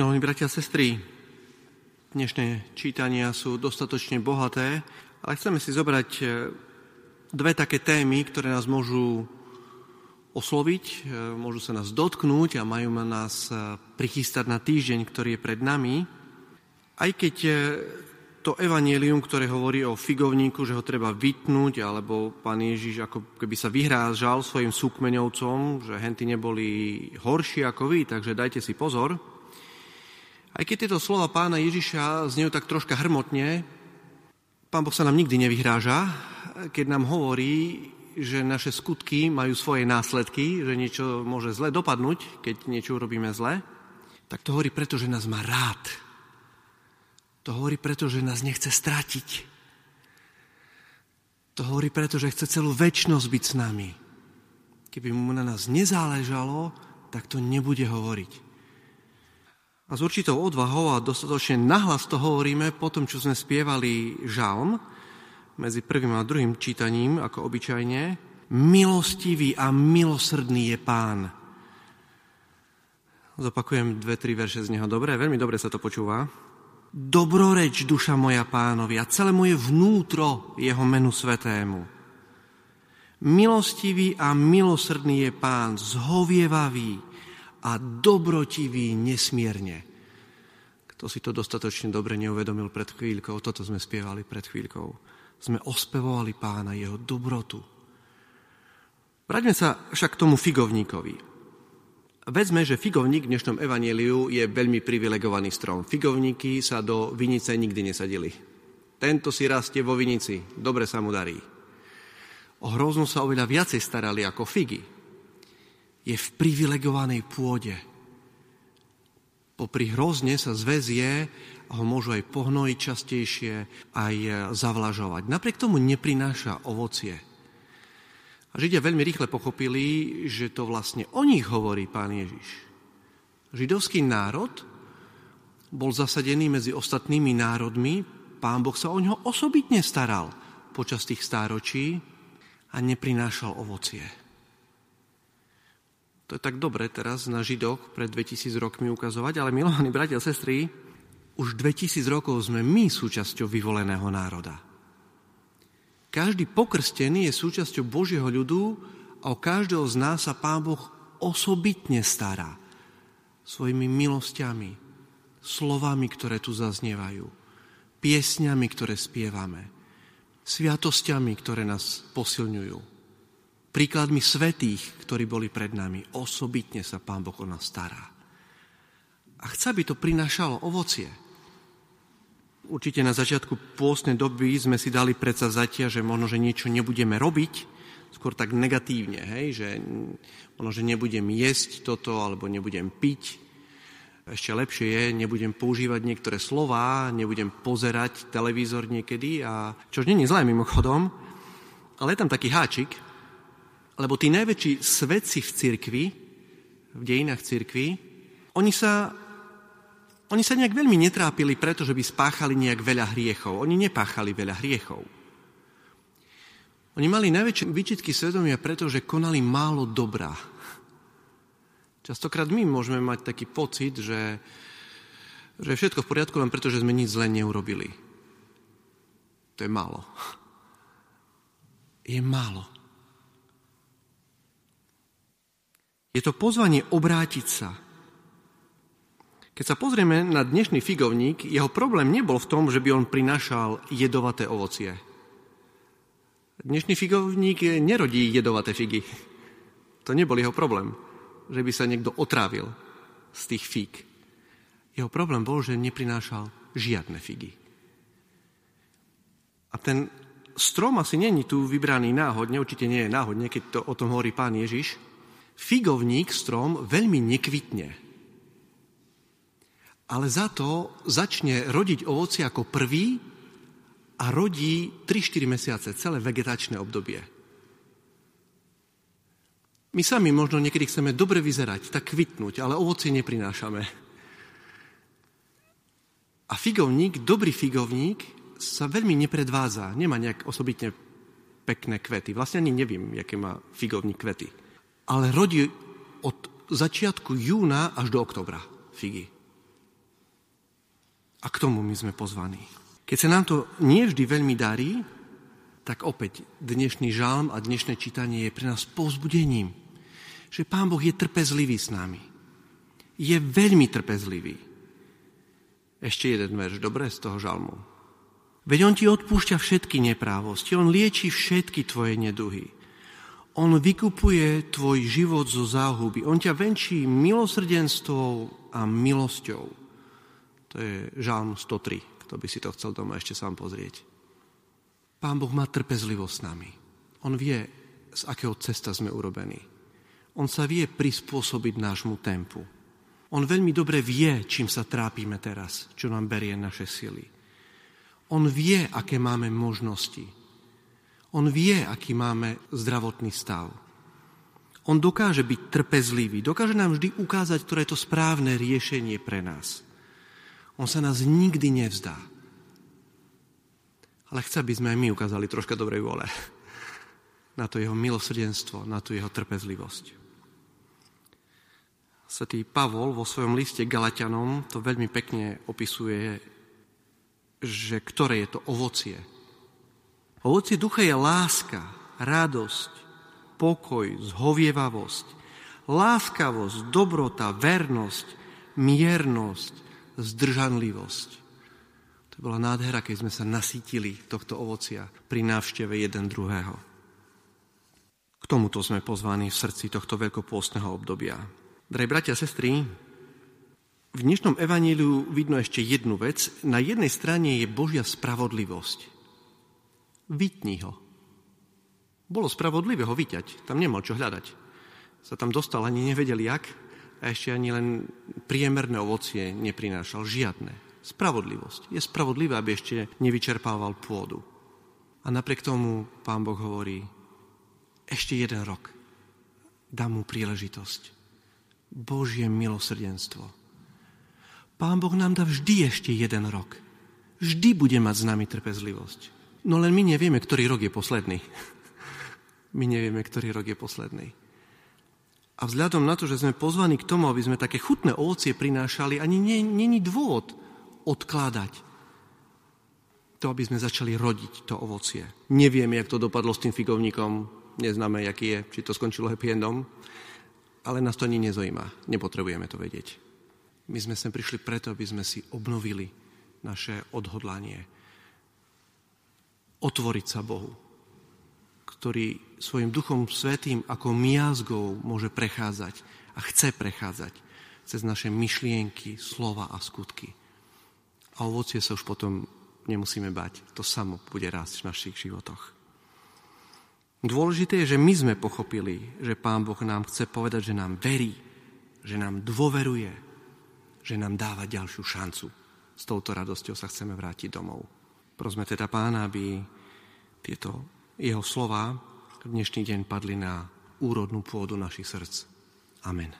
Milí bratia a sestry, dnešné čítania sú dostatočne bohaté, ale chceme si zobrať e, dve také témy, ktoré nás môžu osloviť, e, môžu sa nás dotknúť a majú nás e, prichystať na týždeň, ktorý je pred nami. Aj keď to evanielium, ktoré hovorí o figovníku, že ho treba vytnúť, alebo pán Ježiš ako keby sa vyhrážal svojim súkmeňovcom, že henty neboli horší ako vy, takže dajte si pozor – aj keď tieto slova pána Ježiša znejú tak troška hrmotne, pán Boh sa nám nikdy nevyhráža, keď nám hovorí, že naše skutky majú svoje následky, že niečo môže zle dopadnúť, keď niečo urobíme zle, tak to hovorí preto, že nás má rád. To hovorí preto, že nás nechce stratiť. To hovorí preto, že chce celú väčnosť byť s nami. Keby mu na nás nezáležalo, tak to nebude hovoriť. A s určitou odvahou a dostatočne nahlas to hovoríme po tom, čo sme spievali žalm medzi prvým a druhým čítaním, ako obyčajne. Milostivý a milosrdný je pán. Zopakujem dve, tri verše z neho. Dobre, veľmi dobre sa to počúva. Dobroreč, duša moja pánovi a celé moje vnútro jeho menu svetému. Milostivý a milosrdný je pán, zhovievavý, a dobrotivý nesmierne. Kto si to dostatočne dobre neuvedomil pred chvíľkou, toto sme spievali pred chvíľkou. Sme ospevovali pána, jeho dobrotu. Vráťme sa však k tomu figovníkovi. Vedzme, že figovník v dnešnom evanieliu je veľmi privilegovaný strom. Figovníky sa do vinice nikdy nesadili. Tento si rastie vo vinici, dobre sa mu darí. O hroznú sa oveľa viacej starali ako figy je v privilegovanej pôde. Popri hrozne sa zväzie a ho môžu aj pohnojiť častejšie, aj zavlažovať. Napriek tomu neprináša ovocie. A Židia veľmi rýchle pochopili, že to vlastne o nich hovorí pán Ježiš. Židovský národ bol zasadený medzi ostatnými národmi, pán Boh sa o ňo osobitne staral počas tých stáročí a neprinášal ovocie. To je tak dobre teraz na Židoch pred 2000 rokmi ukazovať, ale milovaní bratia a sestry, už 2000 rokov sme my súčasťou vyvoleného národa. Každý pokrstený je súčasťou Božieho ľudu a o každého z nás sa Pán Boh osobitne stará svojimi milosťami, slovami, ktoré tu zaznievajú, piesňami, ktoré spievame, sviatosťami, ktoré nás posilňujú príkladmi svetých, ktorí boli pred nami. Osobitne sa Pán Boh o nás stará. A chce, aby to prinášalo ovocie. Určite na začiatku pôstnej doby sme si dali zatia, že možno, že niečo nebudeme robiť, skôr tak negatívne, hej? že možno, že nebudem jesť toto, alebo nebudem piť. Ešte lepšie je, nebudem používať niektoré slova, nebudem pozerať televízor niekedy, a čož není zlé mimochodom, ale je tam taký háčik, lebo tí najväčší svedci v cirkvi, v dejinách cirkvi, oni sa, oni sa nejak veľmi netrápili, pretože by spáchali nejak veľa hriechov. Oni nepáchali veľa hriechov. Oni mali najväčšie výčitky svedomia, pretože konali málo dobrá. Častokrát my môžeme mať taký pocit, že, že je všetko v poriadku len preto, že sme nič zle neurobili. To je málo. Je málo. Je to pozvanie obrátiť sa. Keď sa pozrieme na dnešný figovník, jeho problém nebol v tom, že by on prinášal jedovaté ovocie. Dnešný figovník nerodí jedovaté figy. To nebol jeho problém, že by sa niekto otrávil z tých fíg. Jeho problém bol, že neprinášal žiadne figy. A ten strom asi není tu vybraný náhodne, určite nie je náhodne, keď to o tom hovorí pán Ježiš, figovník strom veľmi nekvitne. Ale za to začne rodiť ovoci ako prvý a rodí 3-4 mesiace, celé vegetačné obdobie. My sami možno niekedy chceme dobre vyzerať, tak kvitnúť, ale ovoci neprinášame. A figovník, dobrý figovník, sa veľmi nepredváza, nemá nejak osobitne pekné kvety. Vlastne ani neviem, aké má figovník kvety ale rodí od začiatku júna až do oktobra figy. A k tomu my sme pozvaní. Keď sa nám to nie vždy veľmi darí, tak opäť dnešný žalm a dnešné čítanie je pre nás povzbudením, že Pán Boh je trpezlivý s nami. Je veľmi trpezlivý. Ešte jeden verš, dobre, z toho žalmu. Veď On ti odpúšťa všetky neprávosti, On lieči všetky tvoje neduhy. On vykupuje tvoj život zo záhuby. On ťa venčí milosrdenstvom a milosťou. To je žalm 103, kto by si to chcel doma ešte sám pozrieť. Pán Boh má trpezlivosť s nami. On vie, z akého cesta sme urobení. On sa vie prispôsobiť nášmu tempu. On veľmi dobre vie, čím sa trápime teraz, čo nám berie naše sily. On vie, aké máme možnosti. On vie, aký máme zdravotný stav. On dokáže byť trpezlivý, dokáže nám vždy ukázať, ktoré je to správne riešenie pre nás. On sa nás nikdy nevzdá ale chce, aby sme aj my ukázali troška dobrej vole na to jeho milosrdenstvo, na tú jeho trpezlivosť. Svetý Pavol vo svojom liste Galatianom to veľmi pekne opisuje, že ktoré je to ovocie. Ovocie ducha je láska, radosť, pokoj, zhovievavosť, láskavosť, dobrota, vernosť, miernosť, zdržanlivosť bola nádhera, keď sme sa nasítili tohto ovocia pri návšteve jeden druhého. K tomuto sme pozvaní v srdci tohto veľkopôstneho obdobia. Drahí bratia a sestry, v dnešnom evaníliu vidno ešte jednu vec. Na jednej strane je Božia spravodlivosť. Vytni ho. Bolo spravodlivé ho vyťať, tam nemal čo hľadať. Sa tam dostal, ani nevedeli jak, a ešte ani len priemerné ovocie neprinášal, žiadne. Spravodlivosť. Je spravodlivé, aby ešte nevyčerpával pôdu. A napriek tomu pán Boh hovorí, ešte jeden rok. Dám mu príležitosť. Božie milosrdenstvo. Pán Boh nám dá vždy ešte jeden rok. Vždy bude mať s nami trpezlivosť. No len my nevieme, ktorý rok je posledný. My nevieme, ktorý rok je posledný. A vzhľadom na to, že sme pozvaní k tomu, aby sme také chutné ovocie prinášali, ani není dôvod, odkládať to, aby sme začali rodiť to ovocie. Nevieme, jak to dopadlo s tým figovníkom, neznáme, jaký je, či to skončilo happy endom, ale nás to ani nezojíma. Nepotrebujeme to vedieť. My sme sem prišli preto, aby sme si obnovili naše odhodlanie. Otvoriť sa Bohu, ktorý svojim duchom svetým ako miazgou môže prechádzať a chce prechádzať cez naše myšlienky, slova a skutky a ovocie sa už potom nemusíme bať. To samo bude rásť v našich životoch. Dôležité je, že my sme pochopili, že Pán Boh nám chce povedať, že nám verí, že nám dôveruje, že nám dáva ďalšiu šancu. S touto radosťou sa chceme vrátiť domov. Prosme teda Pána, aby tieto jeho slova v dnešný deň padli na úrodnú pôdu našich srdc. Amen.